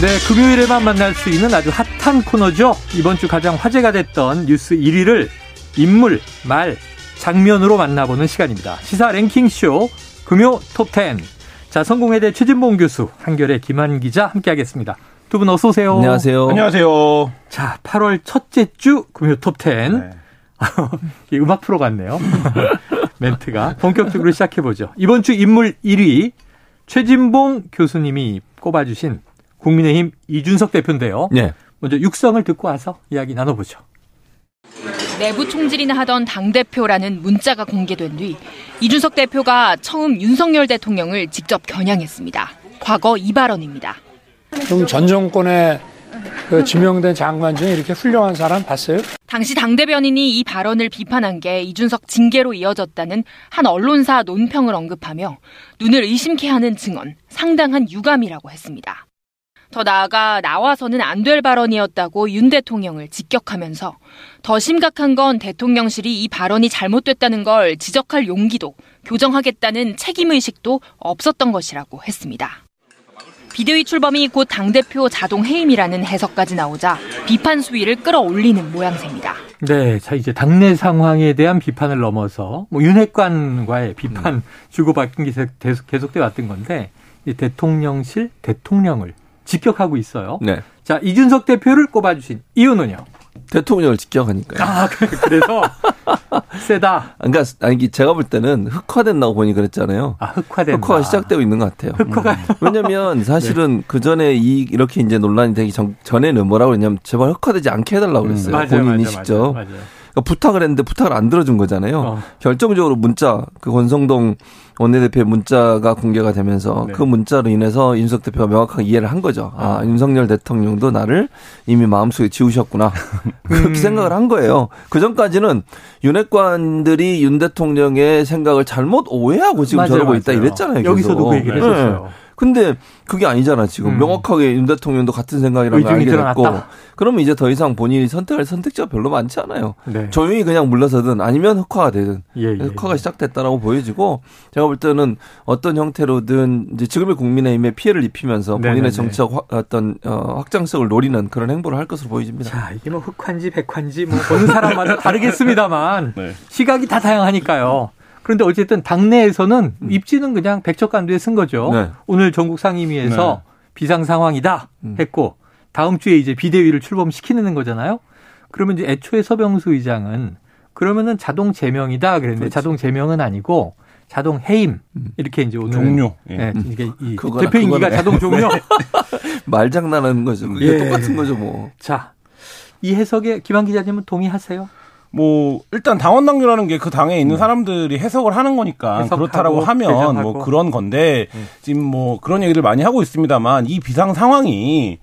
네, 금요일에만 만날 수 있는 아주 핫한 코너죠. 이번 주 가장 화제가 됐던 뉴스 1위를 인물, 말, 장면으로 만나보는 시간입니다. 시사 랭킹쇼 금요 톱10. 자, 성공회대 최진봉 교수, 한결의 김한 기자 함께하겠습니다. 두 분 어서 오세요. 안녕하세요. 안녕하세요. 자, 8월 첫째 주 금요 톱10. 네. 음악 프로 같네요. 멘트가 본격적으로 시작해 보죠. 이번 주 인물 1위 최진봉 교수님이 꼽아주신 국민의힘 이준석 대표인데요. 네. 먼저 육성을 듣고 와서 이야기 나눠보죠. 내부 총질이나 하던 당대표라는 문자가 공개된 뒤 이준석 대표가 처음 윤석열 대통령을 직접 겨냥했습니다. 과거 이 발언입니다. 그럼 전 정권에 그 지명된 장관 중에 이렇게 훌륭한 사람 봤어요? 당시 당대변인이 이 발언을 비판한 게 이준석 징계로 이어졌다는 한 언론사 논평을 언급하며 눈을 의심케 하는 증언, 상당한 유감이라고 했습니다. 더 나아가 나와서는 안 될 발언이었다고 윤 대통령을 직격하면서 더 심각한 건 대통령실이 이 발언이 잘못됐다는 걸 지적할 용기도 교정하겠다는 책임의식도 없었던 것이라고 했습니다. 비대위 출범이 곧 당대표 자동 해임이라는 해석까지 나오자 비판 수위를 끌어올리는 모양새입니다. 네, 자 이제 당내 상황에 대한 비판을 넘어서 뭐 윤핵관과의 비판 음. 주고받은 게 계속돼 왔던 건데 대통령실 대통령을 직격하고 있어요. 네. 자, 이준석 대표를 꼽아주신 이유는요? 대통령을 직격하니까요. 아, 그래서 세다. 그러니까 아니 제가 볼 때는 흑화된다고 보니 그랬잖아요. 아, 흑화된 흑화가 시작되고 있는 것 같아요. 흑화가. 음. 왜냐면 사실은 네. 그 전에 이 이렇게 이제 논란이 되기 전, 전에는 뭐라고 그랬냐면 제발 흑화되지 않게 해달라고 그랬어요. 음, 맞아요, 본인이 맞아요, 직접. 맞아요, 맞아요. 그러니까 부탁을 했는데 부탁을 안 들어준 거잖아요. 어. 결정적으로 문자 그 권성동 원내대표의 문자가 공개가 되면서 네. 그 문자로 인해서 윤석 대표가 명확하게 이해를 한 거죠. 아, 아. 윤석열 대통령도 나를 이미 마음속에 지우셨구나. 그렇게 음. 생각을 한 거예요. 그 전까지는 윤핵관들이 윤 대통령의 생각을 잘못 오해하고 지금 맞아요, 저러고 맞아요. 있다 이랬잖아요. 여기서도 그 얘기를 했었어요. 네. 근데 그게 아니잖아 지금 음. 명확하게 윤 대통령도 같은 생각이라는 걸 알게 됐고 그러면 이제 더 이상 본인이 선택할 선택지가 별로 많지 않아요. 네. 조용히 그냥 물러서든 아니면 흑화가 되든 예, 예, 흑화가 예. 시작됐다라고 보여지고 제가 볼 때는 어떤 형태로든 이제 지금의 국민의힘에 피해를 입히면서 본인의 네네네. 정책 어떤 어, 확장성을 노리는 그런 행보를 할 것으로 보여집니다. 자 이게 뭐 흑화인지 백화인지 뭐 보는 사람마다 다르겠습니다만 네. 시각이 다 다양하니까요. 그런데 어쨌든 당내에서는 음. 입지는 그냥 백척간두에 쓴 거죠. 네. 오늘 전국 상임위에서 네. 비상 상황이다 음. 했고 다음 주에 이제 비대위를 출범시키는 거잖아요. 그러면 이제 애초에 서병수 의장은 그러면은 자동 제명이다 그랬는데 그렇지. 자동 제명은 아니고 자동 해임 음. 이렇게 이제 오늘 종료. 예. 네, 이게 이 대표 임기가 자동 종료. 말장난하는 거죠. 예. 똑같은 거죠, 뭐. 자, 이 해석에 김한 기자님은 동의하세요? 뭐 일단 당원 당규라는 게 그 당에 있는 음. 사람들이 해석을 하는 거니까 해석하고, 그렇다라고 하면 배정하고. 뭐 그런 건데 음. 지금 뭐 그런 얘기를 많이 하고 있습니다만 이 비상 상황이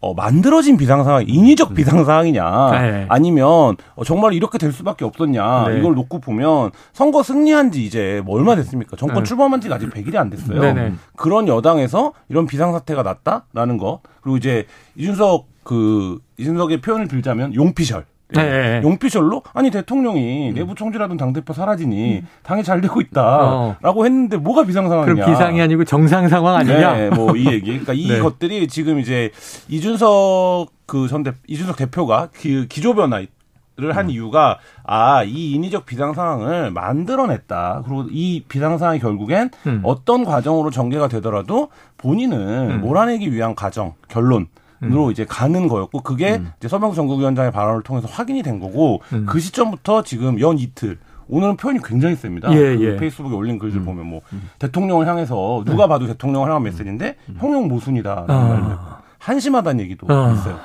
어, 만들어진 비상 상황, 인위적 음. 비상 상황이냐, 네. 아니면 어, 정말 이렇게 될 수밖에 없었냐, 네. 이걸 놓고 보면 선거 승리한 지 이제 뭐 얼마 됐습니까? 정권 네. 출범한 지가 아직 100일이 안 됐어요. 네네. 그런 여당에서 이런 비상 사태가 났다라는 것, 그리고 이제 이준석 그 이준석의 표현을 들자면 용피셜. 네. 네. 용피셜로 아니 대통령이 음. 내부 총질하던 당 대표 사라지니 음. 당이 잘 되고 있다라고 어. 했는데 뭐가 비상 상황이냐? 그럼 비상이 아니고 정상 상황 아니냐? 네, 뭐 이 얘기. 그러니까 이 네. 것들이 지금 이제 이준석 그 전 대, 이준석 대표가 그 기조 변화 를한 음. 이유가 아 이 인위적 비상 상황을 만들어냈다 그리고 이 비상 상황이 결국엔 음. 어떤 과정으로 전개가 되더라도 본인은 음. 몰아내기 위한 과정 결론 으 로 음. 이제 가는 거였고 그게 음. 이제 서명수 전국위원장의 발언을 통해서 확인이 된 거고 음. 그 시점부터 지금 연 이틀 오늘은 표현이 굉장히 셉니다. 예, 그 예. 페이스북에 올린 글들 음. 보면 뭐 음. 대통령을 향해서 누가 봐도 대통령을 향한 메시지인데 형용 모순이다. 아. 한심하다는 얘기도 아. 있어요.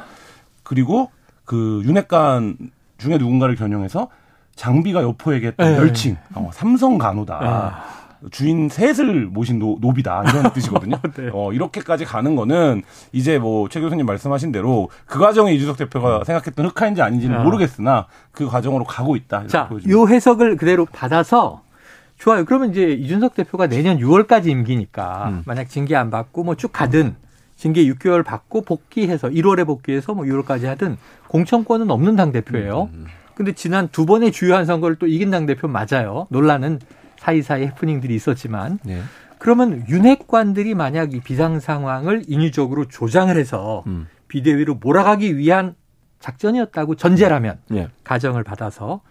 그리고 그 윤핵관 중에 누군가를 겨냥해서 장비가 여포에게 했던 예. 별칭 어, 삼성가노다. 아. 주인 셋을 모신 노, 노비다 이런 뜻이거든요. 네. 어, 이렇게까지 가는 거는 이제 뭐 최 교수님 말씀하신 대로 그 과정에 이준석 대표가 생각했던 흑화인지 아닌지는 아. 모르겠으나 그 과정으로 가고 있다. 자, 요 해석을 그대로 받아서 좋아요. 그러면 이제 이준석 대표가 내년 6월까지 임기니까 음. 만약 징계 안 받고 뭐 쭉 가든 징계 6개월 받고 복귀해서 1월에 복귀해서 뭐 6월까지 하든 공천권은 없는 당 대표예요. 음. 근데 지난 두 번의 주요한 선거를 또 이긴 당 대표 맞아요. 논란은 사이사이 해프닝들이 있었지만 네. 그러면 윤핵관들이 만약 이 비상 상황을 인위적으로 조장을 해서 음. 비대위로 몰아가기 위한 작전이었다고 전제라면 네. 가정을 받아서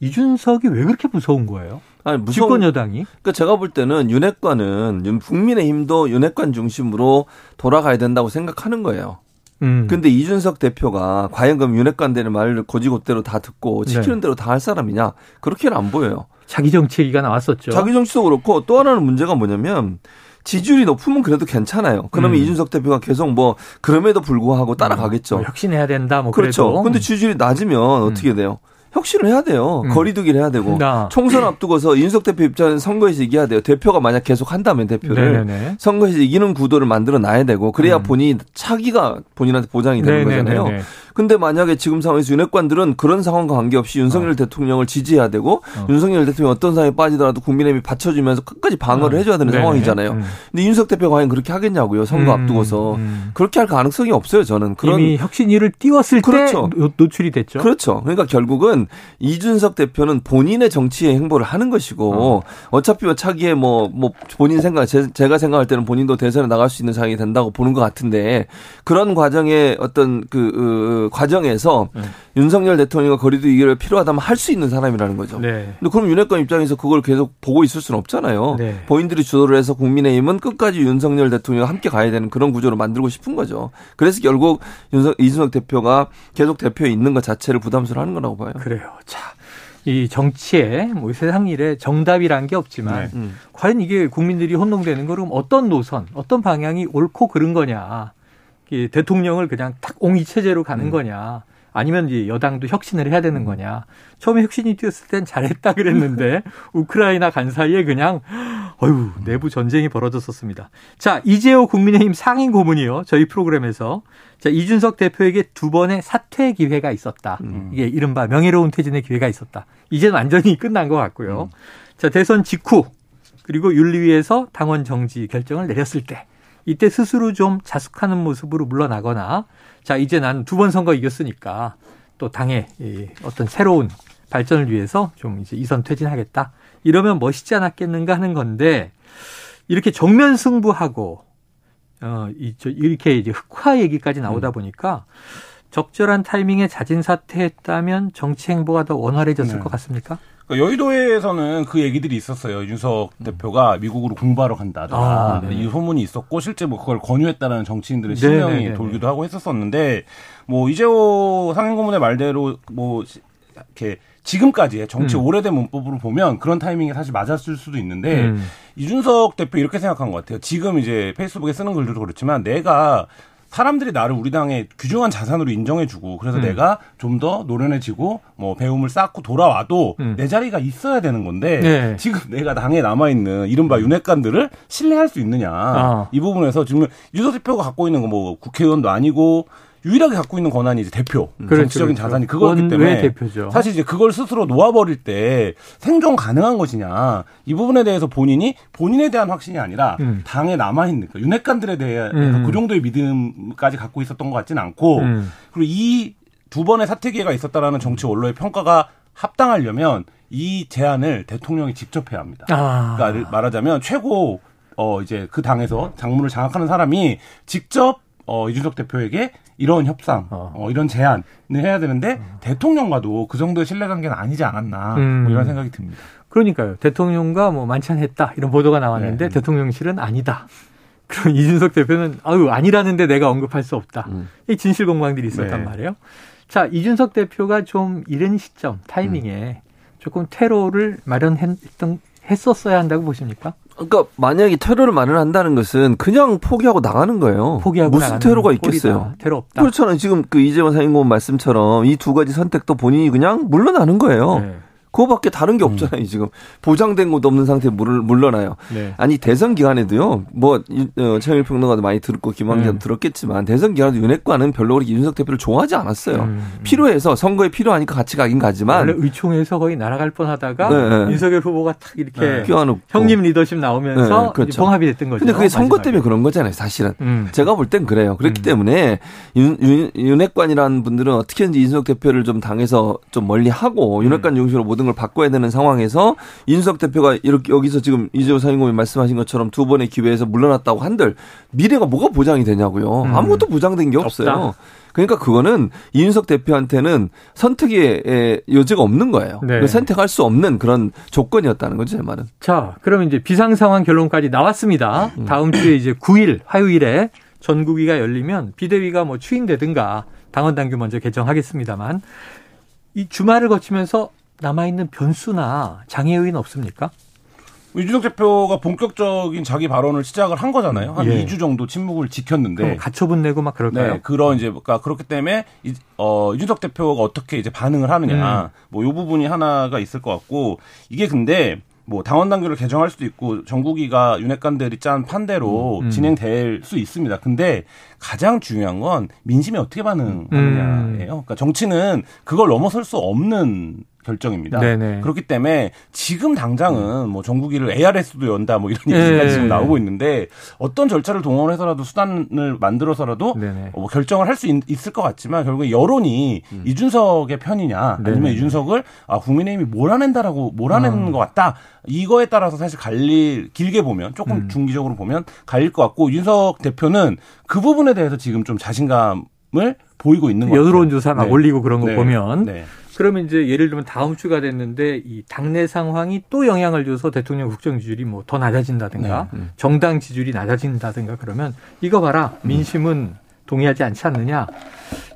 이준석이 왜 그렇게 무서운 거예요? 아니, 무서운, 집권 여당이? 그러니까 제가 볼 때는 윤핵관은 국민의힘도 윤핵관 중심으로 돌아가야 된다고 생각하는 거예요. 음. 근데 이준석 대표가 과연 그럼 윤핵관들의 말을 고지고대로 다 듣고 지키는 네. 대로 다 할 사람이냐? 그렇게는 안 보여요. 자기 정치 얘기가 나왔었죠. 자기 정치도 그렇고 또 하나는 문제가 뭐냐면 지지율이 높으면 그래도 괜찮아요. 그러면 음. 이준석 대표가 계속 뭐 그럼에도 불구하고 따라가겠죠. 뭐 혁신해야 된다. 뭐 그렇죠. 그래도. 근데 지지율이 낮으면 어떻게 돼요? 혁신을 해야 돼요. 음. 거리두기를 해야 되고 나. 총선 앞두고서 윤석 대표 입장은 선거에서 이겨야 돼요. 대표가 만약 계속 한다면 대표를 네네네. 선거에서 이기는 구도를 만들어 놔야 되고 그래야 음. 본인이 차기가 본인한테 보장이 되는 네네네네. 거잖아요. 근데 만약에 지금 상황에서 윤핵관들은 그런 상황과 관계없이 윤석열 어. 대통령을 지지해야 되고 어. 윤석열 대통령이 어떤 상황에 빠지더라도 국민의힘이 받쳐주면서 끝까지 방어를 어. 해줘야 되는 네네. 상황이잖아요. 음. 근데 윤석 대표가 과연 그렇게 하겠냐고요. 선거 음. 앞두고서 음. 그렇게 할 가능성이 없어요. 저는 그런 이미 혁신위를 띄웠을 그렇죠. 때 노출이 됐죠. 그렇죠. 그러니까 결국은 이준석 대표는 본인의 정치의 행보를 하는 것이고 어. 차피 뭐 차기에 뭐, 뭐 본인 생각, 제, 가 생각할 때는 본인도 대선에 나갈 수 있는 상황이 된다고 보는 것 같은데 그런 과정에 어떤 그, 그 과정에서 네. 윤석열 대통령과 거리두기를 필요하다면 할 수 있는 사람이라는 거죠. 네. 근데 그럼 윤핵관 입장에서 그걸 계속 보고 있을 수는 없잖아요. 네. 본인들이 주도를 해서 국민의힘은 끝까지 윤석열 대통령과 함께 가야 되는 그런 구조를 만들고 싶은 거죠. 그래서 결국 윤석, 이준석 대표가 계속 대표에 있는 것 자체를 부담스러워하는 거라고 봐요. 그래요. 자. 이 정치에 뭐 세상 일에 정답이란 게 없지만 네. 음. 과연 이게 국민들이 혼동되는 거는 어떤 노선, 어떤 방향이 옳고 그른 거냐. 이 대통령을 그냥 탁 옹이 체제로 가는 음. 거냐. 아니면 이제 여당도 혁신을 해야 되는 거냐. 처음에 혁신이 뛰었을 땐 잘했다 그랬는데 우크라이나 간 사이에 그냥 어휴 내부 전쟁이 벌어졌었습니다. 자 이재호 국민의힘 상임 고문이요 저희 프로그램에서 자 이준석 대표에게 두 번의 사퇴 기회가 있었다. 음. 이게 이른바 명예로운 퇴진의 기회가 있었다. 이제는 완전히 끝난 것 같고요. 음. 자 대선 직후 그리고 윤리위에서 당원 정지 결정을 내렸을 때 이때 스스로 좀 자숙하는 모습으로 물러나거나 자 이제 난 두 번 선거 이겼으니까 또 당의 어떤 새로운 발전을 위해서 좀 이제 이선 퇴진하겠다 이러면 멋있지 않았겠는가 하는 건데 이렇게 정면 승부하고 어 이렇게 이제 흑화 얘기까지 나오다 음. 보니까 적절한 타이밍에 자진 사퇴했다면 정치 행보가 더 원활해졌을 네. 것 같습니까? 그러니까 여의도에서는 그 얘기들이 있었어요. 윤석 음. 대표가 미국으로 공부하러 간다더라. 아, 네. 이 소문이 있었고 실제 뭐 그걸 권유했다는 정치인들의 실명이 네네네. 돌기도 하고 했었었는데 뭐 이재호 상임고문의 말대로 뭐 이렇게 지금까지의 정치 음. 오래된 문법으로 보면 그런 타이밍에 사실 맞았을 수도 있는데 음. 이준석 대표 이렇게 생각한 것 같아요. 지금 이제 페이스북에 쓰는 글들도 그렇지만 내가 사람들이 나를 우리 당의 귀중한 자산으로 인정해주고 그래서 음. 내가 좀 더 노련해지고 뭐 배움을 쌓고 돌아와도 음. 내 자리가 있어야 되는 건데 네. 지금 내가 당에 남아 있는 이른바 윤핵관들을 신뢰할 수 있느냐 아. 이 부분에서 지금 유석 대표가 갖고 있는 거 뭐 국회의원도 아니고 유일하게 갖고 있는 권한이 이제 대표 음. 그렇죠, 정치적인 그렇죠. 자산이 그거기 때문에 대표죠. 사실 이제 그걸 스스로 놓아버릴 때 생존 가능한 것이냐 이 부분에 대해서 본인이 본인에 대한 확신이 아니라 음. 당에 남아 있는 그 윤핵관들에 대해서 음. 그 정도의 믿음까지 갖고 있었던 것 같지는 않고 음. 그리고 이 두 번의 사퇴 기회가 있었다라는 정치 원로의 평가가 합당하려면 이 제안을 대통령이 직접 해야 합니다. 아. 그러니까 말하자면 최고 어 이제 그 당에서 장문을 장악하는 사람이 직접 어 이준석 대표에게 이런 협상, 어. 어, 이런 제안을 해야 되는데 어. 대통령과도 그 정도의 신뢰관계는 아니지 않았나 음. 뭐 이런 생각이 듭니다. 그러니까요. 대통령과 뭐 만찬했다 이런 보도가 나왔는데 네. 대통령실은 아니다. 그럼 이준석 대표는 아유 아니라는데 내가 언급할 수 없다. 음. 이 진실 공방들이 있었단 네. 말이에요. 자 이준석 대표가 좀 이른 시점 타이밍에 음. 조금 테러를 마련했던 했었어야 한다고 보십니까? 그러니까 만약에 테러를 마련한다는 것은 그냥 포기하고 나가는 거예요. 포기하고 무슨 테러가 있겠어요? 테러 없다. 그렇잖아요. 지금 그 이재원 상임고문 말씀처럼 이 두 가지 선택도 본인이 그냥 물러나는 거예요. 네. 그거밖에 다른 게 음. 없잖아요, 음. 지금. 보장된 것도 없는 상태에 물, 물러나요. 네. 아니, 대선 기간에도요, 뭐, 어, 최영일 평론가도 많이 들었고, 김황기도 음. 들었겠지만, 대선 기간에도 윤핵관은 별로 그렇게 윤석 대표를 좋아하지 않았어요. 음. 필요해서, 선거에 필요하니까 같이 가긴 가지만. 원래 의총에서 거의 날아갈 뻔 하다가, 네. 윤석열 후보가 탁 이렇게 네. 형님 리더십 나오면서 네, 그렇죠. 봉합이 됐던 거죠. 근데 그게 선거 마지막에. 때문에 그런 거잖아요, 사실은. 음. 제가 볼 땐 그래요. 그렇기 음. 때문에, 윤, 윤, 윤핵관이라는 분들은 어떻게든지 윤석 대표를 좀 당해서 좀 멀리 하고, 윤핵관 중심으로 모든 걸 바꿔야 되는 상황에서 윤석 대표가 이렇게 여기서 지금 이재호 상임고문 말씀하신 것처럼 두 번의 기회에서 물러났다고 한들 미래가 뭐가 보장이 되냐고요. 음. 아무것도 보장된 게 없어요. 없다. 그러니까 그거는 이윤석 대표한테는 선택의 여지가 없는 거예요. 네. 선택할 수 없는 그런 조건이었다는 거죠, 제 말은. 자, 그러면 이제 비상 상황 결론까지 나왔습니다. 음. 다음 주에 이제 9일 화요일에 전국위가 열리면 비대위가 뭐 추인되든가 당원 당규 먼저 개정하겠습니다만 이 주말을 거치면서 남아있는 변수나 장애 요인 없습니까? 이준석 대표가 본격적인 자기 발언을 시작을 한 거잖아요. 한 예. 2주 정도 침묵을 지켰는데. 가처분 내고 막 그럴까요? 네, 그런 이제, 그러니까 그렇기 때문에, 이, 어, 이준석 대표가 어떻게 이제 반응을 하느냐. 음. 뭐, 요 부분이 하나가 있을 것 같고, 이게 근데, 뭐 당원 당규를 개정할 수도 있고 정국이가 윤핵관들이 짠 판대로 음. 진행될 수 있습니다. 근데 가장 중요한 건 민심이 어떻게 반응하느냐예요. 음. 그러니까 정치는 그걸 넘어설 수 없는 결정입니다. 네네. 그렇기 때문에 지금 당장은 뭐 정국이를 ARS도 연다 뭐 이런 얘기가 네. 지금 나오고 있는데 어떤 절차를 동원해서라도 수단을 만들어서라도 뭐 결정을 할 수 있을 것 같지만 결국 여론이 음. 이준석의 편이냐 아니면 네네. 이준석을 아, 국민의힘이 몰아낸다라고 몰아내는 어. 것 같다 이거에 따라서 사실 갈릴 길게 보면 조금 음. 중기적으로 보면 갈릴 것 같고 윤석 대표는 그 부분에 대해서 지금 좀 자신감을 보이고 있는 것 같아요. 여론조사 막 네. 올리고 그런 거 네. 보면 네. 그러면 이제 예를 들면 다음 주가 됐는데 이 당내 상황이 또 영향을 줘서 대통령 국정 지지율이 뭐 더 낮아진다든가 네. 음. 정당 지지율이 낮아진다든가 그러면 이거 봐라 민심은 동의하지 않지 않느냐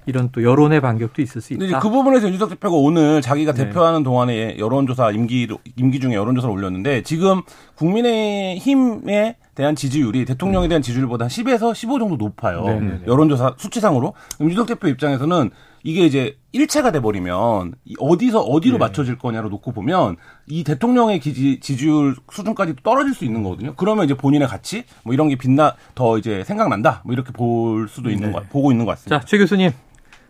이런 또 여론의 반격도 있을 수 있다. 그 부분에서 윤석 대표가 오늘 자기가 네. 대표하는 동안에 여론조사 임기 임기 중에 여론조사를 올렸는데 지금 국민의힘에 대한 지지율이 대통령에 대한 지지율보다 10에서 15 정도 높아요. 네네네. 네, 네. 여론조사 수치상으로. 윤석 대표 입장에서는 이게 이제 일체가 돼버리면 어디서 어디로 네. 맞춰질 거냐로 놓고 보면 이 대통령의 기지, 지지율 수준까지 떨어질 수 있는 거거든요. 그러면 이제 본인의 가치 뭐 이런 게 빛나 더 이제 생각난다 뭐 이렇게 볼 수도 있는 네. 거 보고 있는 것 같습니다. 자, 최 교수님.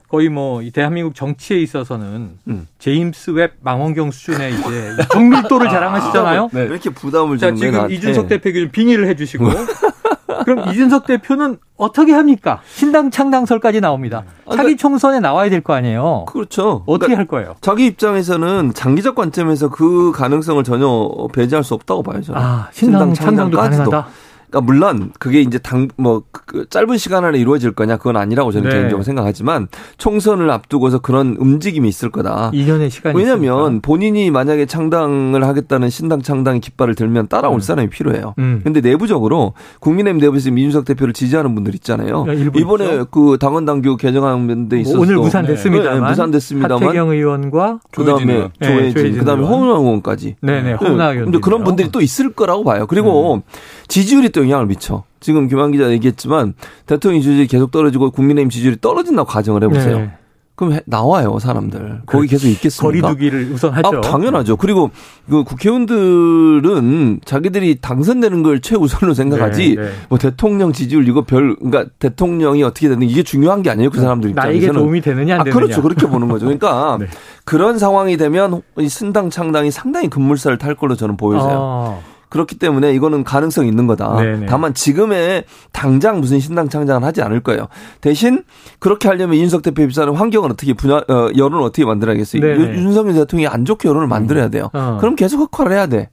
거의 뭐 이 대한민국 정치에 있어서는 음. 제임스 웹 망원경 수준의 이제 정밀도를 자랑하시잖아요. 아, 네. 왜 이렇게 부담을 자, 지금 나한테. 이준석 대표가 빙의를 해주시고 그럼 이준석 대표는 어떻게 합니까? 신당 창당설까지 나옵니다. 아, 차기 그러니까, 총선에 나와야 될 거 아니에요. 그렇죠. 어떻게 그러니까 할 거예요? 자기 입장에서는 장기적 관점에서 그 가능성을 전혀 배제할 수 없다고 봐야죠. 아, 신당, 신당 창당도 가능하다. 그러니까 물론 그게 이제 당뭐 그 짧은 시간 안에 이루어질 거냐 그건 아니라고 저는 네. 개인적으로 생각하지만 총선을 앞두고서 그런 움직임이 있을 거다. 2년의 시간이 왜냐하면 있으니까. 본인이 만약에 창당을 하겠다는 신당 창당의 깃발을 들면 따라올 음. 사람이 필요해요. 음. 근데 내부적으로 국민의힘 내부에서 민주석 대표를 지지하는 분들 있잖아요. 이번에 있죠? 그 당원 당규 개정하는 데 있어서 뭐 오늘 무산됐습니다만 네, 네, 무산됐습니다만 하태경 의원과 그다음에 조혜진, 네, 그다음에 홍은아 의원까지. 네네. 홍은아 의원. 근데 그런 분들이 또 있을 거라고 봐요. 그리고 음. 지지율이 또 영향을 미쳐. 지금 김한 기자 얘기했지만 대통령 지지율이 계속 떨어지고 국민의힘 지지율이 떨어진다고 가정을 해보세요. 네. 그럼 나와요 사람들 거기 계속 있겠습니까? 거리두기를 우선하죠. 아, 당연하죠. 그리고 그 국회의원들은 자기들이 당선되는 걸 최우선으로 생각하지. 네, 네. 뭐 대통령 지지율 이거 별 그러니까 대통령이 어떻게 되는 이게 중요한 게 아니에요. 그 사람들 입장에서는 나에게 도움이 되느냐 안 되느냐. 아, 그렇죠. 그렇게 보는 거죠. 그러니까 네. 그런 상황이 되면 이 신당 창당이 상당히 급물살을 탈 걸로 저는 보여져요. 아. 그렇기 때문에 이거는 가능성이 있는 거다. 네네. 다만 지금의 당장 무슨 신당 창장은 하지 않을 거예요. 대신 그렇게 하려면 윤석 대표 입사는 환경을 어떻게 분야 어, 여론을 어떻게 만들어야겠어요. 윤석열 대통령이 안 좋게 여론을 만들어야 돼요. 어. 그럼 계속 흑화를 해야 돼.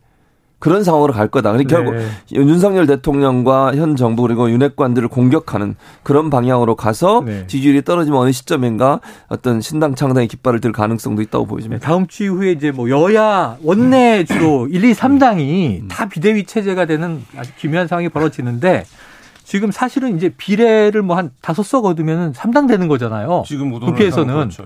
그런 상황으로 갈 거다. 그러니까 네. 결국 윤석열 대통령과 현 정부 그리고 윤핵관들을 공격하는 그런 방향으로 가서 네. 지지율이 떨어지면 어느 시점인가 어떤 신당 창당의 깃발을 들 가능성도 있다고 보여집니다. 네, 다음 주 이후에 이제 뭐 여야 원내 주로 1, 2, 3당이 음. 다 비대위 체제가 되는 아주 기묘한 상황이 벌어지는데 지금 사실은 이제 비례를 뭐 한 다섯 석 얻으면 3당 되는 거잖아요. 지금 국회에서는. 그렇죠.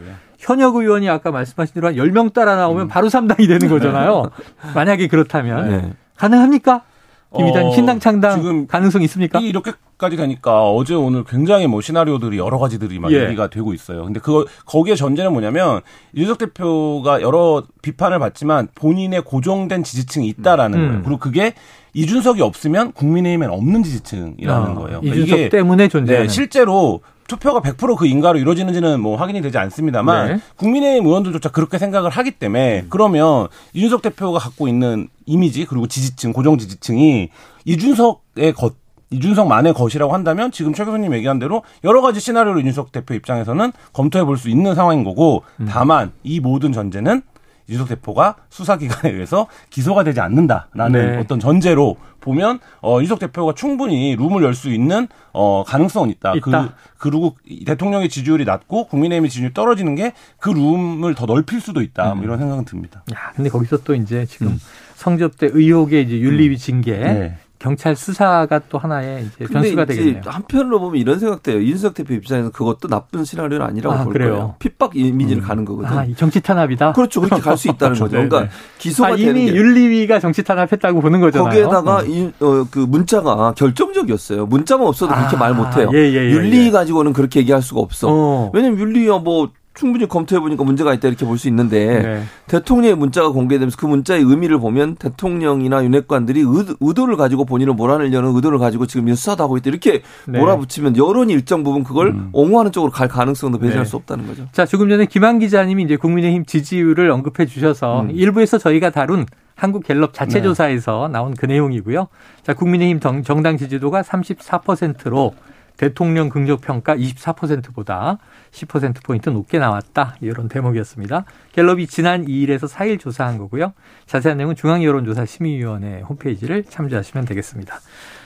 예. 현역 의원이 아까 말씀하신 대로 한 10명 따라 나오면 음. 바로 3당이 되는 거잖아요. 만약에 그렇다면. 네. 가능합니까? 어, 신당 창당 지금 가능성 있습니까? 이렇게까지 되니까 어제 오늘 굉장히 뭐 시나리오들이 여러 가지들이 막 예. 얘기가 되고 있어요. 근데 그거 거기에 전제는 뭐냐면 이준석 대표가 여러 비판을 받지만 본인의 고정된 지지층이 있다라는 음. 거예요. 그리고 그게 이준석이 없으면 국민의힘엔 없는 지지층이라는 아, 거예요. 그러니까 이준석 때문에 존재하는. 네, 실제로 투표가 100%그 인가로 이루어지는지는 뭐 확인이 되지 않습니다만 네. 국민의힘 의원들조차 그렇게 생각을 하기 때문에 음. 그러면 이준석 대표가 갖고 있는 이미지 그리고 지지층 고정 지지층이 이준석의 것 이준석만의 것이라고 한다면 지금 최 교수님 얘기한 대로 여러 가지 시나리오를 이준석 대표 입장에서는 검토해 볼 수 있는 상황인 거고 음. 다만 이 모든 전제는 이준석 대표가 수사기관에 의해서 기소가 되지 않는다라는 네. 어떤 전제로 보면 어 이준석 대표가 충분히 룸을 열 수 있는 어 가능성은 있다. 있다. 그 그리고 대통령의 지지율이 낮고 국민의힘의 지지율이 떨어지는 게 그 룸을 더 넓힐 수도 있다. 뭐 음. 뭐 이런 생각은 듭니다. 야, 근데 거기서 또 이제 지금 음. 성접대 의혹의 이제 윤리위 음. 징계 네. 경찰 수사가 또 하나의 이제 변수가 되겠네요. 한편으로 보면 이런 생각돼요. 이준석 대표 입장에서 그것도 나쁜 시나리오는 아니라고 아, 볼 그래요? 거예요. 핍박 이미지를 음. 가는 거거든요. 아, 정치 탄압이다. 그렇죠. 그렇게 갈 수 있다는 거죠. 그러니까 네. 기소가 아, 이미 윤리위가 정치 탄압했다고 보는 거잖아요. 거기에다가 음. 이, 어, 그 문자가 결정적이었어요. 문자만 없어도 그렇게 아, 말 못해요. 예, 예, 예, 윤리 예. 가지고는 그렇게 얘기할 수가 없어. 어. 왜냐면 윤리위가 뭐 충분히 검토해 보니까 문제가 있다 이렇게 볼 수 있는데 네. 대통령의 문자가 공개되면서 그 문자의 의미를 보면 대통령이나 윤핵관들이 의도, 를 가지고 본인을 몰아내려는 의도를 가지고 지금 수사도 하고 있다 이렇게 네. 몰아붙이면 여론이 일정 부분 그걸 음. 옹호하는 쪽으로 갈 가능성도 배제할 네. 수 없다는 거죠. 자 조금 전에 김한 기자님이 이제 국민의힘 지지율을 언급해 주셔서 음. 일부에서 저희가 다룬 한국 갤럽 자체 네. 조사에서 나온 그 내용이고요. 자 국민의힘 정당 지지도가 34%로 대통령 긍정 평가 24%보다 10%포인트 높게 나왔다. 이런 대목이었습니다. 갤럽이 지난 2일에서 4일 조사한 거고요. 자세한 내용은 중앙여론조사 심의위원회 홈페이지를 참조하시면 되겠습니다.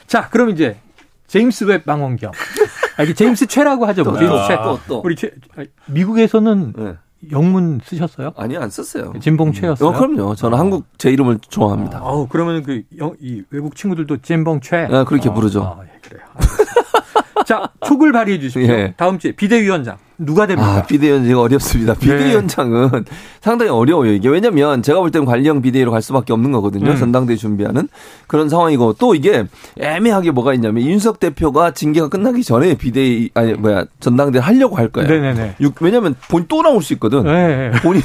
자, 그럼 이제 제임스 웹 망원경. 아, 이게 제임스 최라고 하죠. 뭐. 제임스 최. 또, 또. 우리 최, 미국에서는 네. 영문 쓰셨어요? 아니 안 썼어요. 진봉 최였어요. 어, 그럼요. 저는 어. 한국 제 이름을 좋아합니다. 어, 그러면 그 영, 이 외국 친구들도 진봉 최. 네, 그렇게 어, 부르죠. 아, 예, 그래요. 자, 촉을 발휘해 주십시오. 예. 다음 주에 비대위원장. 누가 됩니까? 아, 비대위원장이 어렵습니다. 네. 비대위원장은 네. 상당히 어려워요. 이게 왜냐면 제가 볼 때는 관리형 비대위로 갈 수밖에 없는 거거든요. 음. 전당대회 준비하는 그런 상황이고 또 이게 애매하게 뭐가 있냐면 윤석 대표가 징계가 끝나기 전에 비대위 아니 뭐야 전당대회 하려고 할 거예요. 네네네. 왜냐면 본또 나올 수 있거든. 네. 본인이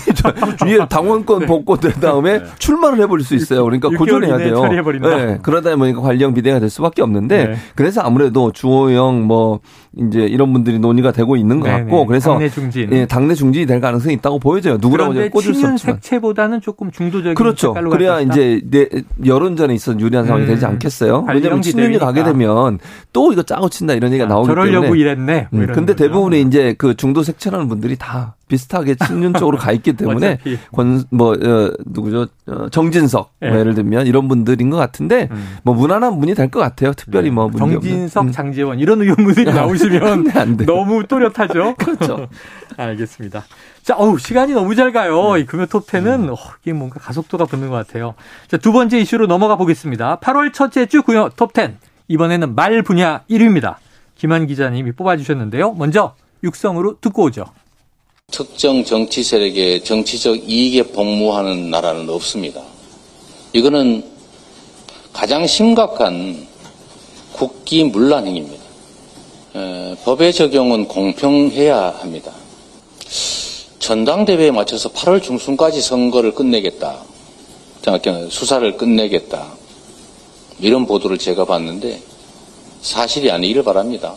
위에 당원권 네. 복권 된 다음에 네. 출마를 해버릴 수 있어요. 그러니까 고전해야 돼요. 네. 그러다 보니까 관리형 비대위가 될 수밖에 없는데 네. 그래서 아무래도 주호영 뭐 이제 이런 분들이 논의가 되고 있는 것 네네. 같고 그래서 당내 중진, 예, 당내 중진이 될 가능성이 있다고 보여져요. 누구라고 꽂을 수 없지만 색채보다는 조금 중도적인 그렇죠. 그래야 이제 내 여론전에 있어 유리한 상황이 음. 되지 않겠어요? 왜냐하면 친윤이 가게 되면 또 이거 짜고 친다 이런 얘기가 아, 나오기 저러려고 때문에. 이랬네. 뭐 음. 근데 대부분의 이제 그 중도 색채라는 분들이 다 비슷하게 친윤 쪽으로 가 있기 때문에 권뭐 어, 누구죠 어, 정진석 네. 뭐 예를 들면 이런 분들인 것 같은데 음. 뭐 무난한 분이 될 것 같아요. 특별히 네. 뭐 정진석, 음. 장재원 이런 의원분들이 나오시면 안 너무 또렷하죠. 그렇죠. 알겠습니다. 자, 어우 시간이 너무 잘 가요. 네. 이 금요 톱텐은 음. 어, 이게 뭔가 가속도가 붙는 것 같아요. 자, 두 번째 이슈로 넘어가 보겠습니다. 8월 첫째 주 금요 톱텐 이번에는 말 분야 1위입니다. 김한 기자님이 뽑아주셨는데요. 먼저 육성으로 듣고 오죠. 특정 정치 세력의 정치적 이익에 복무하는 나라는 없습니다. 이거는 가장 심각한 국기 문란 행위입니다. 에, 법의 적용은 공평해야 합니다. 전당대회에 맞춰서 8월 중순까지 선거를 끝내겠다. 수사를 끝내겠다. 이런 보도를 제가 봤는데 사실이 아니기를 바랍니다.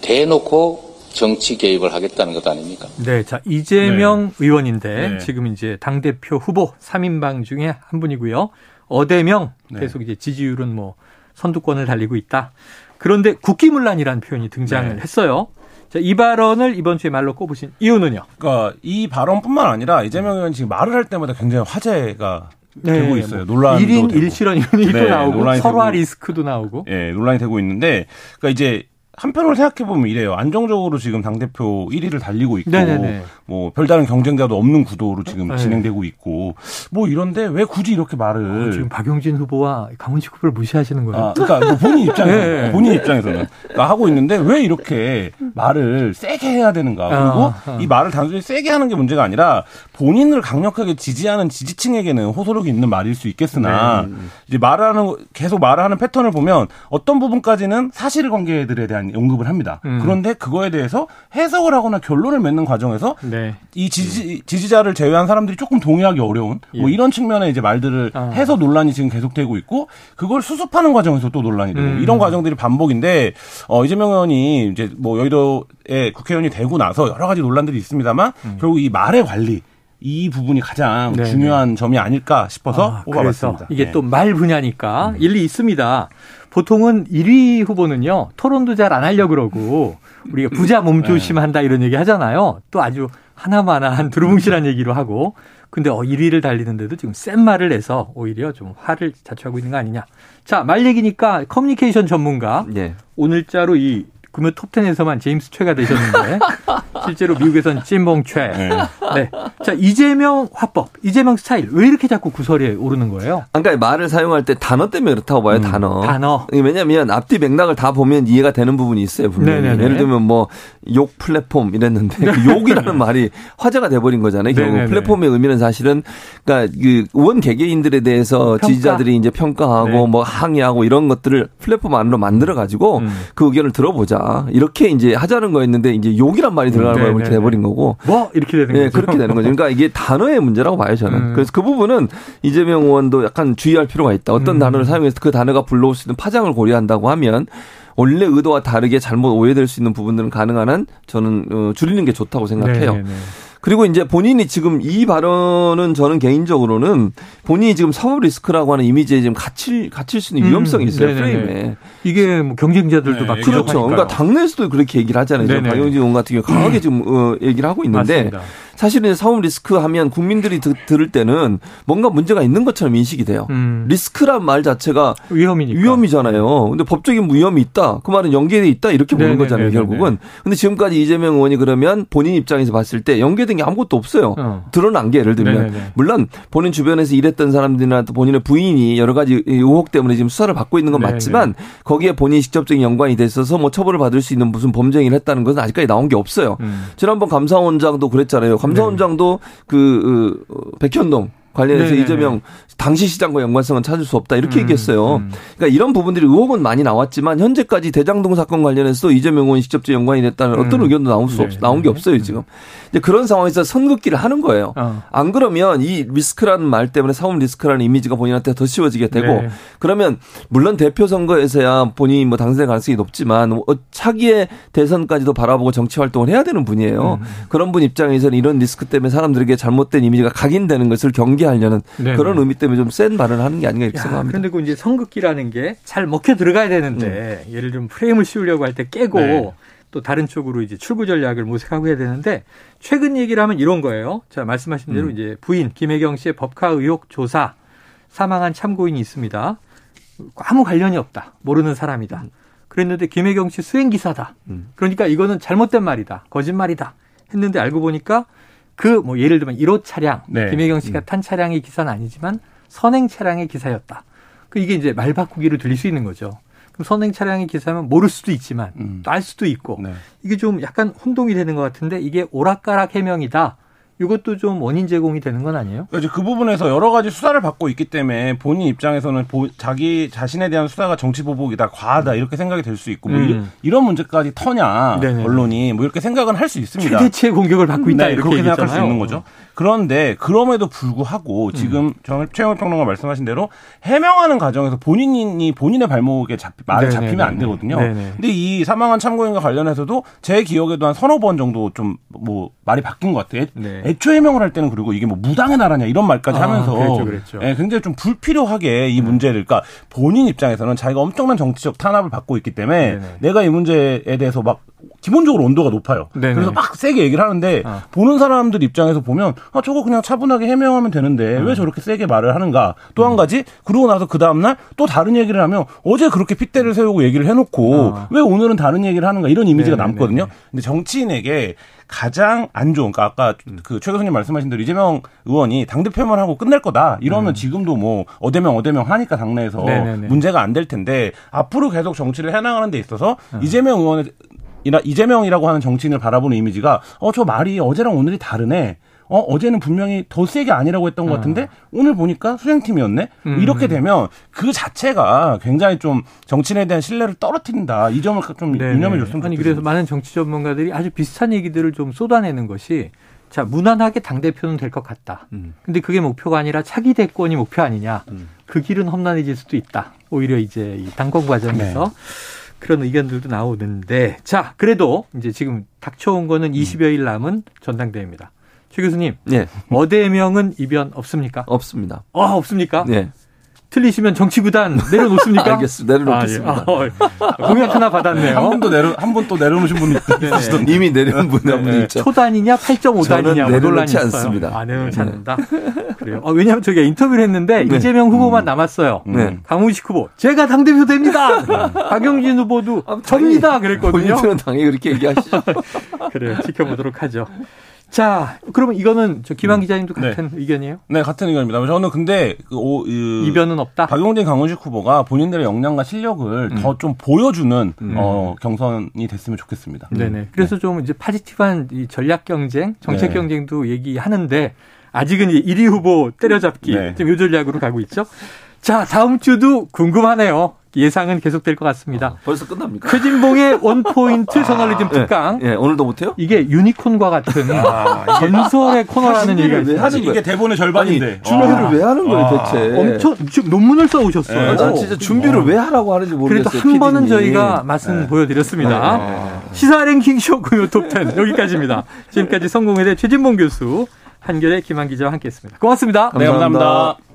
대놓고 정치 개입을 하겠다는 것 아닙니까? 네, 자 이재명 네. 의원인데 네. 지금 이제 당 대표 후보 3인방 중에 한 분이고요. 어대명 네. 계속 이제 지지율은 뭐 선두권을 달리고 있다. 그런데 국기문란이라는 표현이 등장을 네. 했어요. 자, 이 발언을 이번 주에 말로 꼽으신 이유는요? 그러니까 이 발언뿐만 아니라 이재명 의원 지금 말을 할 때마다 굉장히 화제가 네, 되고 있어요. 뭐 논란 1인 1실현 이런 얘기도 네, 나오고 설화 리스크도 나오고. 예, 네, 논란이 되고 있는데 그러니까 이제 한편으로 생각해 보면 이래요. 안정적으로 지금 당 대표 1위를 달리고 있고 네네네. 뭐 별다른 경쟁자도 없는 구도로 지금 네. 진행되고 있고 뭐 이런데 왜 굳이 이렇게 말을 어, 지금 박용진 후보와 강훈식 후보를 무시하시는 거예요? 아, 그러니까 뭐 본인 입장에서 네. 본인 입장에서는 그러니까 하고 있는데 왜 이렇게 말을 세게 해야 되는가. 그리고 어, 어. 이 말을 단순히 세게 하는 게 문제가 아니라 본인을 강력하게 지지하는 지지층에게는 호소력이 있는 말일 수 있겠으나 네. 이제 말하는 계속 말하는 패턴을 보면 어떤 부분까지는 사실관계들에 대한 언급을 합니다. 음. 그런데 그거에 대해서 해석을 하거나 결론을 맺는 과정에서 네. 이 지지 지지자를 제외한 사람들이 조금 동의하기 어려운 뭐 예. 뭐 이런 측면의 이제 말들을 아. 해서 논란이 지금 계속되고 있고 그걸 수습하는 과정에서 또 논란이 되고 음. 이런 과정들이 반복인데 어 이재명 의원이 이제 뭐 여의도에 국회의원이 되고 나서 여러 가지 논란들이 있습니다만 음. 결국 이 말의 관리 이 부분이 가장 네네. 중요한 점이 아닐까 싶어서 아, 뽑아봤습니다. 이게 네. 또말 분야니까 음. 일리 있습니다. 보통은 1위 후보는요 토론도 잘 안 하려 고 그러고 우리가 부자 몸조심한다 네. 이런 얘기 하잖아요. 또 아주 하나만한 두루뭉실한 얘기로 하고 근데 어 1위를 달리는데도 지금 센 말을 내서 오히려 좀 화를 자초하고 있는 거 아니냐. 자, 말 얘기니까 커뮤니케이션 전문가. 네. 오늘자로 이 금요 톱10에서만 제임스 최가 되셨는데 실제로 미국에선 찐봉 최. 네. 네. 자, 이재명 화법, 이재명 스타일 왜 이렇게 자꾸 구설에 오르는 거예요? 그러니까 말을 사용할 때 단어 때문에 그렇다고 봐요, 음, 단어. 단어. 왜냐면 앞뒤 맥락을 다 보면 이해가 되는 부분이 있어요, 분명히. 네네네. 예를 들면 뭐 욕 플랫폼 이랬는데 그 욕이라는 말이 화제가 돼 버린 거잖아요. 결국 네네네. 플랫폼의 의미는 사실은 그러니까 그 의원 개개인들에 대해서 평가? 지지자들이 이제 평가하고 네. 뭐 항의하고 이런 것들을 플랫폼 안으로 만들어 가지고 음. 그 의견을 들어보자. 이렇게 이제 하자는 거였는데 이제 욕이란 말이 들어가는 거예요. 이렇게 돼버린 거고. 뭐 이렇게 되는 네, 거죠. 그렇게 되는 거죠. 그러니까 이게 단어의 문제라고 봐요 저는. 음. 그래서 그 부분은 이재명 의원도 약간 주의할 필요가 있다. 어떤 음. 단어를 사용해서 그 단어가 불러올 수 있는 파장을 고려한다고 하면 원래 의도와 다르게 잘못 오해될 수 있는 부분들은 가능한 한 저는 어, 줄이는 게 좋다고 생각해요. 네네네. 그리고 이제 본인이 지금 이 발언은 저는 개인적으로는 본인이 지금 사법 리스크라고 하는 이미지에 지금 갇힐 갇힐 수 있는 음, 위험성이 있어요 음, 프레임에. 이게 뭐 경쟁자들도 네, 막 그렇죠. 그러니까 당내에서도 그렇게 얘기를 하잖아요. 박용진 의원 같은 경우 강하게 지금 어, 얘기를 하고 있는데 맞습니다. 사실은 사법 리스크 하면 국민들이 드, 들을 때는 뭔가 문제가 있는 것처럼 인식이 돼요. 음. 리스크란 말 자체가 위험이니까. 위험이잖아요. 근데 법적인 위험이 있다. 그 말은 연계돼 있다 이렇게 보는 네네네네네. 거잖아요, 결국은. 근데 지금까지 이재명 의원이 그러면 본인 입장에서 봤을 때 연계된 게 아무것도 없어요. 어. 드러난 게 예를 들면 네네네. 물론 본인 주변에서 일했던 사람들이나 또 본인의 부인이 여러 가지 의혹 때문에 지금 수사를 받고 있는 건 네네. 맞지만 거기에 본인이 직접적인 연관이 됐어서 뭐 처벌을 받을 수 있는 무슨 범죄행위를 했다는 것은 아직까지 나온 게 없어요. 음. 지난번 감사원장도 그랬잖아요. 감사원장도 네. 그 어, 백현동 관련해서 네네네. 이재명 당시 시장과 연관성은 찾을 수 없다 이렇게 음, 얘기했어요. 음. 그러니까 이런 부분들이 의혹은 많이 나왔지만 현재까지 대장동 사건 관련해서 이재명 의원이 직접적 연관이 됐다는 음. 어떤 의견도 나올 수 없, 네. 나온 게 없어요 지금. 이제 그런 상황에서 선긋기를 하는 거예요. 어. 안 그러면 이 리스크라는 말 때문에 사법 리스크라는 이미지가 본인한테 더 씌워지게 되고 네. 그러면 물론 대표 선거에서야 본인이 뭐 당선될 가능성이 높지만 어, 차기의 대선까지도 바라보고 정치 활동을 해야 되는 분이에요. 음. 그런 분 입장에서는 이런 리스크 때문에 사람들에게 잘못된 이미지가 각인되는 것을 경계 하려는 네네. 그런 의미 때문에 좀 센 발언을 하는 게 아닌가 이렇게 야, 생각합니다. 그런데 그 이제 선긋기라는 게 잘 먹혀 들어가야 되는데 음. 예를 들면 프레임을 씌우려고 할 때 깨고 네. 또 다른 쪽으로 이제 출구 전략을 모색하고 해야 되는데 최근 얘기를 하면 이런 거예요. 자, 말씀하신 대로 음. 이제 부인 김혜경 씨의 법카 의혹 조사 사망한 참고인이 있습니다. 아무 관련이 없다. 모르는 사람이다. 음. 그랬는데 김혜경 씨 수행 기사다. 음. 그러니까 이거는 잘못된 말이다. 거짓말이다. 했는데 알고 보니까 그 뭐 예를 들면 1호 차량 네. 김혜경 씨가 음. 탄 차량의 기사는 아니지만 선행 차량의 기사였다. 그 이게 이제 말 바꾸기를 들릴 수 있는 거죠. 그럼 선행 차량의 기사면 모를 수도 있지만 음. 또 알 수도 있고 네. 이게 좀 약간 혼동이 되는 것 같은데 이게 오락가락 해명이다. 이것도 좀 원인 제공이 되는 건 아니에요? 이제 그 부분에서 여러 가지 수사를 받고 있기 때문에 본인 입장에서는 보, 자기 자신에 대한 수사가 정치 보복이다, 과하다 이렇게 생각이 될 수 있고 뭐 음. 이 런 문제까지 터냐 네네. 언론이 뭐 이렇게 생각은 할 수 있습니다. 최대치의 공격을 받고 있다 네, 이렇게 그렇게 생각할 수 있는 거죠. 그런데 그럼에도 불구하고 지금 음. 최영일 평론가 말씀하신 대로 해명하는 과정에서 본인이 본인의 발목에 잡히, 말을 네네네. 잡히면 안 되거든요. 네네. 근데 이 사망한 참고인과 관련해서도 제 기억에도 한 서너 번 정도 좀 뭐 말이 바뀐 것 같아요. 네. 애초 해명을 할 때는 그리고 이게 뭐 무당의 나라냐 이런 말까지 아, 하면서 그랬죠, 그랬죠. 예, 굉장히 좀 불필요하게 이 음. 문제를 그러니까 본인 입장에서는 자기가 엄청난 정치적 탄압을 받고 있기 때문에 네네. 내가 이 문제에 대해서 막 기본적으로 온도가 높아요. 네네. 그래서 막 세게 얘기를 하는데 아. 보는 사람들 입장에서 보면 아 저거 그냥 차분하게 해명하면 되는데 음. 왜 저렇게 세게 말을 하는가? 또한 음. 가지 그러고 나서 그 다음 날 또 다른 얘기를 하면 어제 그렇게 핏대를 세우고 얘기를 해놓고 아. 왜 오늘은 다른 얘기를 하는가 이런 이미지가 네네네. 남거든요. 근데 정치인에게 가장 안 좋은, 그러니까 아까 그 최 교수님 말씀하신 대로 이재명 의원이 당대표만 하고 끝낼 거다. 이러면 음. 지금도 뭐 어대명 어대명 하니까 당내에서 네네네. 문제가 안 될 텐데 앞으로 계속 정치를 해나가는 데 있어서 음. 이재명 의원의 이나 이재명이라고 하는 정치인을 바라보는 이미지가 어 저 말이 어제랑 오늘이 다르네. 어, 어제는 분명히 더 세게 아니라고 했던 것 아. 같은데 어. 오늘 보니까 수행팀이었네? 음. 이렇게 되면 그 자체가 굉장히 좀 정치인에 대한 신뢰를 떨어뜨린다. 이 점을 좀 네네. 유념해 줬으면 좋겠습니다. 아니, 그래서 많은 정치 전문가들이 아주 비슷한 얘기들을 좀 쏟아내는 것이 자, 무난하게 당대표는 될 것 같다. 음. 근데 그게 목표가 아니라 차기 대권이 목표 아니냐. 음. 그 길은 험난해질 수도 있다. 오히려 이제 이 당권 과정에서 네. 그런 의견들도 나오는데 자, 그래도 이제 지금 닥쳐온 거는 20여일 음. 남은 전당대회입니다. 최 교수님. 네. 어대명은 이변 없습니까? 없습니다. 아, 없습니까? 네. 틀리시면 정치구단 내려놓습니까? 알겠습니다. 내려놓겠습니다. 아, 예. 아, 공약 하나 받았네요. 한분또 내려 한분또 내려놓으신 분이 네. 네. 이미 내려온 분이 네. 네. 있죠. 초단이냐 8.5단이냐 내려놓지 않습니다. 아, 내려놓지 않는다. 그래요. 아, 왜냐하면 저희가 인터뷰를 했는데 네. 이재명 후보만 음. 남았어요. 네. 강훈식 후보 제가 당 대표 됩니다. 박영진 후보도 아, 접니다. 그랬거든요. 본인은 당연히 그렇게 얘기하시죠. 그래요. 지켜보도록 하죠. 자, 그러면 이거는 저 김한 음. 기자님도 같은 네. 의견이에요? 네, 같은 의견입니다. 저는 근데 그 오, 그 이변은 없다. 박용진 강훈식 후보가 본인들의 역량과 실력을 음. 더좀 보여주는 음. 어, 경선이 됐으면 좋겠습니다. 네네. 그래서 네. 좀 이제 positive한 이 전략 경쟁, 정책 네. 경쟁도 얘기하는데 아직은 이제 1위 후보 때려잡기 네. 좀 요전략으로 가고 있죠. 자, 다음 주도 궁금하네요. 예상은 계속될 것 같습니다. 어, 벌써 끝납니까? 최진봉의 원포인트 저널리즘 특강. 예, 네, 오늘도 못해요? 이게 유니콘과 같은 아, 전설의 코너라는 얘기가 있어요. 하는 이게 대본의 절반인데. 준비를 아. 왜 하는 거예요, 아. 대체? 엄청 지금 논문을 써오셨어요. 네. 난 진짜 준비를 어. 왜 하라고 하는지 모르겠어요. 그래도 한 번은 저희가 맛은 네. 보여드렸습니다. 네. 시사 랭킹쇼 금요 톱 10 여기까지입니다. 지금까지 성공회대 최진봉 교수, 한결의 김한 기자와 함께했습니다. 고맙습니다. 네, 감사합니다. 감사합니다.